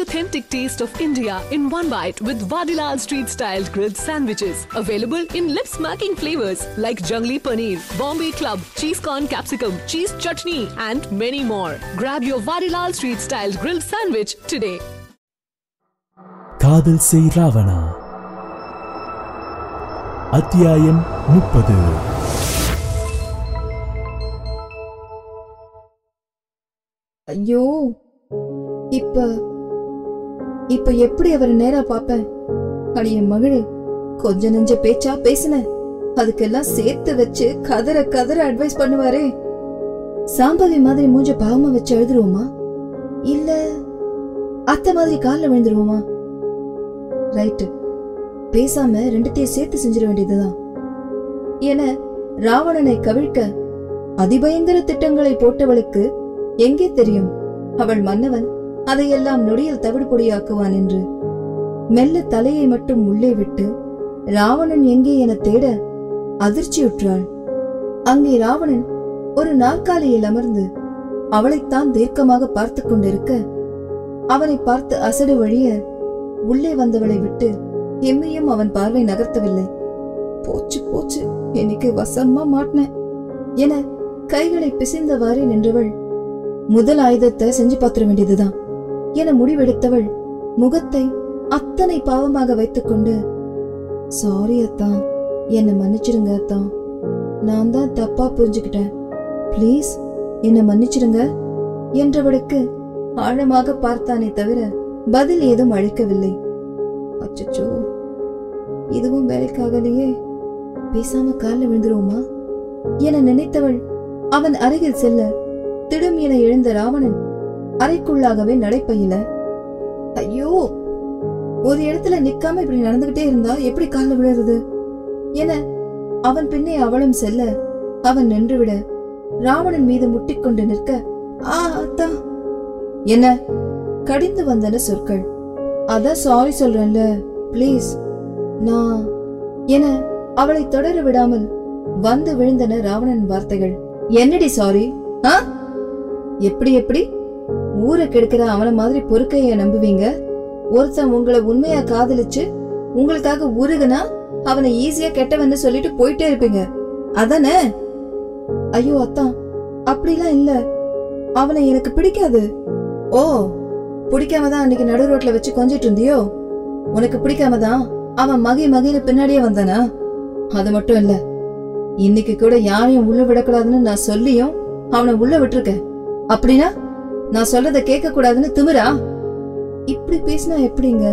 authentic taste of India in one bite with Vadilal Street Style grilled sandwiches. Available in lip smacking flavors like Jungli Paneer, Bombay Club, Cheese Corn Capsicum, Cheese Chutney, and many more. Grab your Vadilal Street Style grilled sandwich today. காதல் செய் ராவணா அத்தியாயம் முப்பது ஐயோ இப்ப இப்ப எப்படி அவரை நேரா பாப்பேன் அடைய மகளு கொஞ்ச நெஞ்ச பேச்சா பேசுன. அதுக்கெல்லாம் சேர்த்து வச்சு கதற கதற அட்வைஸ் பண்ணுவாரே. சாம்பவி மாதிரி மூஞ்ச பாவமா வச்சு எழுதுருவோமா இல்ல அத்தை மாதிரி கால்ல விழுந்துருவோமா? ரைட்டு பேசாம ரெண்டுத்தையும் சேர்த்து செஞ்சிட வேண்டியதுதான். என ராவணனை கவிழ்க்க அதிபயங்கர திட்டங்களை போட்டவளுக்கு எங்கே தெரியும்? அவள் மன்னவன் அதையெல்லாம் நொடியில் தவிடுபொடியாக்குவான் என்று. மெல்ல தலையை மட்டும் உள்ளே விட்டு ராவணன் எங்கே என தேட அதிர்ச்சியுற்றாள். அங்கே ராவணன் ஒரு நாற்காலியில் அமர்ந்து அவளைத்தான் தீர்க்கமாக பார்த்து கொண்டிருக்க அவனை பார்த்து அசடு வழிய உள்ளே வந்தவளை விட்டு எம்மையும் அவன் பார்வை நகர்த்தவில்லை. போச்சு போச்சு இன்னைக்கு வசமா மாட்டினேன் என கைகளை பிசைந்தவாறே நின்றவள் முதல் ஆயுதத்தை செஞ்சு பாத்திர வேண்டியதுதான். என முடிவெடுத்தவள் முகத்தை அத்தனை பாவமாக வைத்துக்கொண்டு சாரி அத்தா என்னை மன்னிச்சிருங்க அத்தா. நான் தான் தப்பா புரிஞ்சுக்கிட்டேன். ப்ளீஸ் என்னை மன்னிச்சிருங்க என்றவளுக்கு ஆழமாக பார்த்தானே தவிர பதில் ஏதும் அழைக்கவில்லை அச்சச்சோ இதுவும் வேலைக்காகலையே. பேசாம காலில் விழுந்துருவோமா? என நினைத்தவள் அவன் அருகில் செல்ல திடும் என எழுந்த ராவணன் அறைக்குள்ளாகவே நடைப்பையில. ஐயோ! ஒரு இடத்துல நிக்காம இப்படி நடந்துகிட்டே இருந்தா எப்படி கால விழுறது? என அவன் பின்னே அவளும் செல்ல அவன் நின்றுவிட ராவணன் மீது முட்டிக்கொண்டு நிற்க ஆ அத்தா! என்ன கடிந்து வந்தன சொற்கள். அதான் சாரி சொல்றேன்ல ப்ளீஸ் நான் என அவளை தொடர விடாமல் வந்து விழுந்தன ராவணன் வார்த்தைகள். என்னடி சாரி ஆ? எப்படி எப்படி? ஊரை கெடுக்கிற அவன மாதிரி பொறுக்கைய நம்புவீங்க? ஒருத்தன் உங்களை உண்மையா காதலிச்சு உங்களுக்காக உருகுனா அவனை ஈஸியா கெட்டவன்னு சொல்லிட்டு போயிட்டே இருப்பீங்க. அதானே? ஐயோ அத்தான் அப்படிலாம் இல்ல. அவனை எனக்கு பிடிக்காது. ஓ பிடிக்காம தான் அன்னைக்கு நடு ரோட்ல வச்சு கொஞ்சிட்டு இருந்தியோ? உனக்கு பிடிக்காம தான் அவன் மகி மகின்னு பின்னாடியே வந்தானா? அது மட்டும் இல்ல. இன்னைக்கு கூட யாரையும் உள்ள விடக்கூடாதுன்னு நான் சொல்லியும் அவனை உள்ள விட்டுருக்கேன். அப்படின்னா? நான் சொல்றத கேட்க கூடாதுன்னு திமிரா? இப்படி பேசினா எப்படிங்க?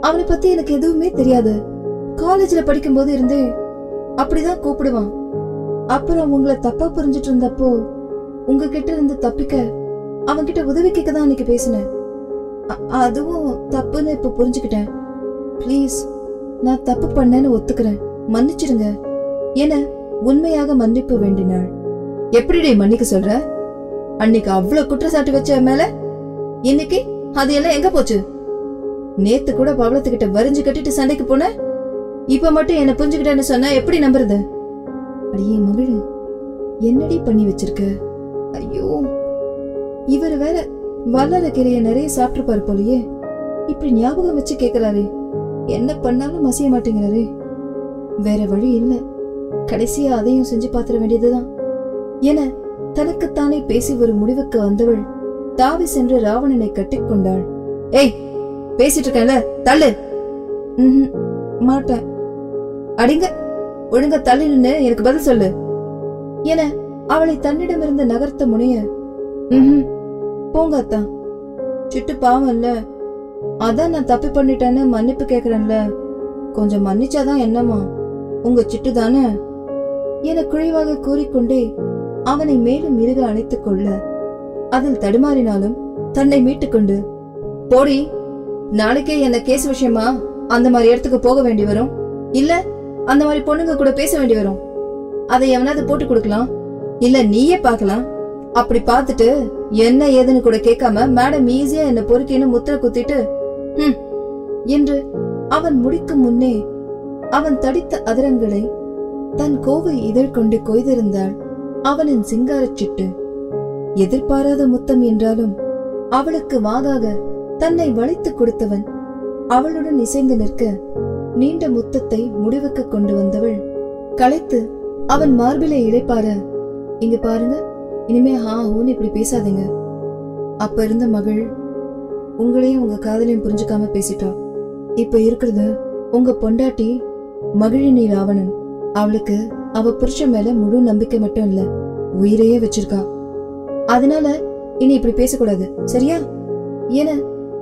அவனை பத்தி எனக்கு எதுவுமே தெரியாது. காலேஜ்ல படிக்கும்போது இருந்தே அப்படிதான் கூப்பிடுவான். அப்புறம் உங்களை தப்பா புரிஞ்சிட்டு இருந்தப்போ உங்ககிட்ட இருந்து தப்பிக்க அவன்கிட்ட உதவி கேட்க தான் அன்னைக்கு பேசினேன். அதுவும் தப்புன்னு இப்ப புரிஞ்சுக்கிட்டேன். ப்ளீஸ் நான் தப்பு பண்ணேன்னு ஒத்துக்கிறேன். மன்னிச்சிடுங்க. என உண்மையாக மன்னிப்பு வேண்டினாள். எப்படிடே மன்னிக்க சொல்ற? அன்னைக்கு அவ்வளவு குற்றச்சாட்டு வச்ச மேல? இன்னைக்கு? அது எல்லாம் எங்க போச்சு? நேத்து கூட பவளத்துக்கிட்ட வரிஞ்சு கட்டிட்டு சண்டைக்கு போன? இப்ப மட்டும் என்ன புரிஞ்சுக்கிட்டேன்னு சொன்னா எப்படி நம்புறது? அடியே மகிழ் என்னடி பண்ணி வச்சிருக்க? ஐயோ. இவர் வேற வல்லர கீரைய நிறைய சாப்பிட்டுருப்பாரு போலயே. இப்படி ஞாபகம் வச்சு கேக்குறாரு. என்ன பண்ணாலும் மசிய மாட்டேங்கிறாரே. வேற வழி இல்லை. கடைசியா அதையும் செஞ்சு பாத்திர வேண்டியதுதான். என தனக்குத்தானே பேசி ஒரு முடிவுக்கு வந்தவள் தாவி சென்று ராவணனை கட்டிக்கொண்டாள் ஏய் பேசிட்டு இருக்கேன்ல தள்ளு. மாட்டேன். அடிங்க ஒழுங்க தள்ளி நின்னு எனக்கு பதில் சொல்லு. என அவளை தன்னிடமிருந்து நகர்த்த முனைய ம்ஹும், போங்க அத்தா. சிட்டு பாவம் இல்ல அதான் நான் தப்பு பண்ணிட்டேன்னு மன்னிப்பு கேக்குறேன்ல. கொஞ்சம் மன்னிச்சாதான் என்னமா. உங்க சிட்டு தானே? என குழிவாக கூறிக்கொண்டே அவனை மேலும் மிருக அணைத்துக் கொள்ள அதில் தடுமாறினாலும் தன்னை மீட்டுக்கொண்டு போடி நாளைக்கே என்ன கேஸ் விஷயமா? அந்த மாதிரி இடத்துக்கு போக வேண்டி வரும். இல்ல அந்த மாதிரி பொண்ணுங்க கூட பேச வேண்டி வரும். அதை எவனாவது போட்டு கொடுக்கலாம்? இல்ல நீயே பார்க்கலாம். அப்படி பார்த்துட்டு என்ன ஏதுன்னு கூட கேட்காம மேடம் ஈஸியா என்ன பொறுக்கின்னு முத்திர குத்திட்டு "ஹம்" என்று அவன் முடிக்கும் முன்னே அவன் தடித்த அதிரங்களை தன் கோவை இதழ் கொண்டு கொய்திருந்தாள். அவனின் சிங்காரச் சிட்டு. எதிர்பாராத முத்தம் என்றாலும் அவளுக்கு வாகாக தன்னை வளைத்துக் கொடுத்தவன். அவளுடன் இசைந்து நிற்க நீண்ட முத்தத்தை முடிவுக்கு கொண்டு வந்தவள் களைத்து அவன் மார்பிலை இழைப்பார இங்க பாருங்க இனிமே ஹா ஹூன்னு இப்படி பேசாதீங்க. அப்ப இருந்த மகள் உங்களையும் உங்க காதலையும் புரிஞ்சுக்காம பேசிட்டா. இப்ப இருக்கிறது உங்க பொண்டாட்டி மகிழினி ராவணன். அவளுக்கு அவ புருஷன் மேல முழு நம்பிக்கை மட்டும் இல்ல உயிரையே வச்சிருக்கா. அதனால இனி இப்படி பேசக்கூடாது சரியா? என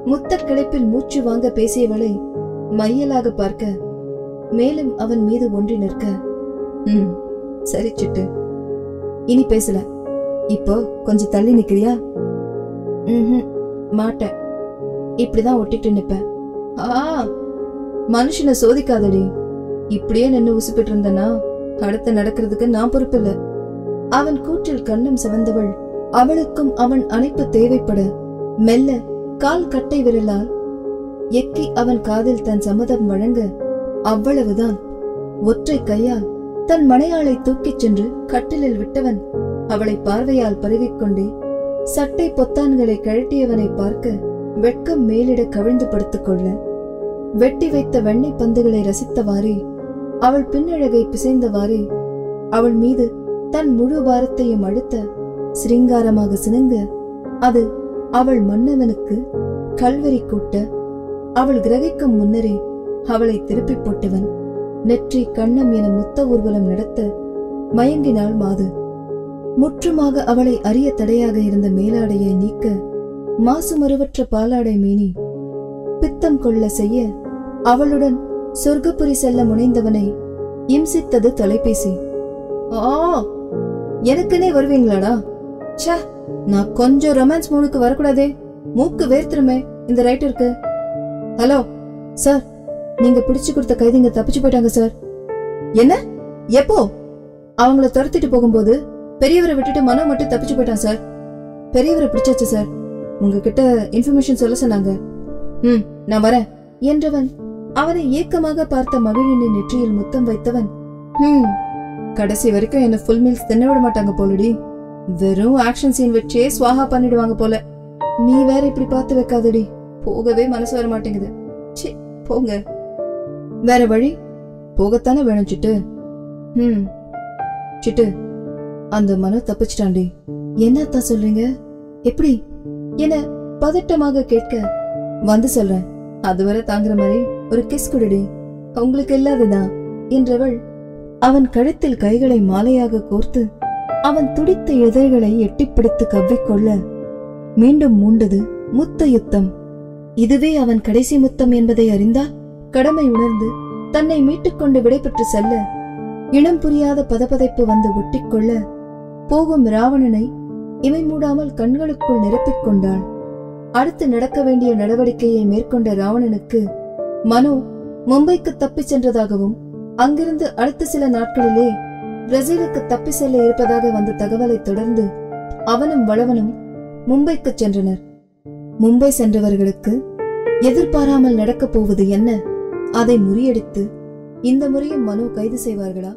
முத்த கிளைப்பில் மூச்சு வாங்க பேசியவளை மையலாக பார்க்க மேலும் அவன் மீது ஒன்றி நிற்க ம் சரி சிட்டு. இனி பேசல. இப்போ கொஞ்சம் தள்ளி நிக்கிறியா? ம்ஹும், மாட்டேன். இப்படிதான் ஒட்டிட்டு நிப்பேன் ஆ மனுஷனை சோதிக்காதடி. இப்படியே நின்னு உசுப்பிட்டு இருந்தனா? அடுத்து நடக்கிறதுக்கு நான் பொறுப்பில்ல. அவன் கூற்றில் கண்ணம் சிவந்தவள். அவளுக்கும் அவன் அணைப்பு தேவைப்பட. மெல்ல கால் கட்டை விரலால் எக்கி அவன் காதில் தன் சம்மதம் வழங்க அவ்வளவுதான். ஒற்றை கையால் தன் மனையாளை தூக்கிச் சென்று கட்டிலில் விட்டவன் அவளை பார்வையால் பருகிக்கொண்டே சட்டை பொத்தான்களை கழட்டியவனை பார்க்க வெட்கம் மேலிட கவிழ்ந்து படுத்துக் கொள்ள வெட்டி வைத்த வெண்ணெய் பந்துகளை ரசித்தவாறே அவள் பின்னழகை பிசைந்தவாறே அவள் மீது தன் முழு பாரத்தையும் அழுத்த சிருங்காரமாக சினுங்க அது அவள் மன்னவனுக்கு கல்வெறி கூட்ட அவள் கிரகிக்கும் முன்னரே அவளை திருப்பி போட்டவன். நெற்றி கண்ணம் என முத்த ஊர்வலம் நடத்த மயங்கினாள் மாது. முற்றுமாக அவளை அறிய தடையாக இருந்த மேலாடையை நீக்க மாசுமருவற்ற பாலாடை மேனி பித்தம் கொள்ள செய்ய அவளுடன் சொர்க்கப்புரி செல்ல முனைந்தவனை இம்சித்தது தொலைபேசி. ஆ எனக்குனே வருவீங்களாடா? ச்சே நான் கொஞ்சம் ரொமான்ஸ் மூணுக்கு வரக்கூடாதே. மூக்கு வேர்த்துருமே இந்த ரைட்டருக்கு. ஹலோ சார் நீங்க பிடிச்சு கொடுத்த கைதிங்க தப்பிச்சு போயிட்டாங்க சார். என்ன? எப்போ? அவங்கள துரத்திட்டு போகும்போது பெரியவரை விட்டுட்டு மனம் மட்டும் தப்பிச்சு போயிட்டான் சார். பெரியவரை பிடிச்சாச்சு சார். உங்ககிட்ட இன்ஃபர்மேஷன் சொல்ல சொன்னாங்க. ம் நான் வரேன் என்றவன் அவனை ஏக்கமாக பார்த்த மகிழினின் நெற்றியில் முத்தம் வைத்தவன் ஹம் கடைசி வரைக்கும் என்ன ஃபுல் மீல்ஸ் தின்ன விட மாட்டாங்க போலடி. வெறும் ஆக்ஷன் சீன் வச்சே சுவாகா பண்ணிடுவாங்க போல. நீ வேற இப்படி பார்த்து வைக்காதடி. போகவே மனசு வர மாட்டேங்குது. சே போங்க. வேற வழி? போகத்தானே வேணும் சிட்டு. ம் சிட்டு. அந்த மனு தப்பிச்சிட்டாண்டி என்னத்தான் சொல்றீங்க? எப்படி? என பதட்டமாக கேட்க வந்து சொல்றேன். அதுவரை தாங்குற மாதிரி ஒரு கிஸ் குடுடி. உங்களுக்கு இல்லாததா? என்றவள் அவன் கழுத்தில் கைகளை மாலையாக கோர்த்து அவன் துடித்த இதழ்களை எட்டிப்பிடித்து கவ்விக்கொள்ள மீண்டும் மூண்டது முத்த யுத்தம் இதுவே அவன் கடைசி முத்தம் என்பதை அறிந்தால் கடமை உணர்ந்து தன்னை மீட்டுக்கொண்டு விடைபெற்று செல்ல இனம் புரியாத பதபதைப்பு வந்து ஒட்டிக்கொள்ள போகும் ராவணனை இமை மூடாமல் கண்களுக்குள் நிரப்பிக் கொண்டாள். அடுத்து நடக்க வேண்டிய நடவடிக்கையை மேற்கொண்ட ராவணனுக்கு மனு மும்பைக்கு தப்பிச் சென்றதாகவும் அங்கிருந்து அடுத்த சில நாட்களிலே பிரேசிலுக்கு தப்பி செல்ல இருப்பதாக வந்த தகவலை தொடர்ந்து அவனும் வளவனும் மும்பைக்கு சென்றனர். மும்பை சென்றவர்களுக்கு எதிர்பாராமல் நடக்கப் போவது என்ன? அதை முறியடித்து இந்த முறையும் மனு கைது செய்வார்களா?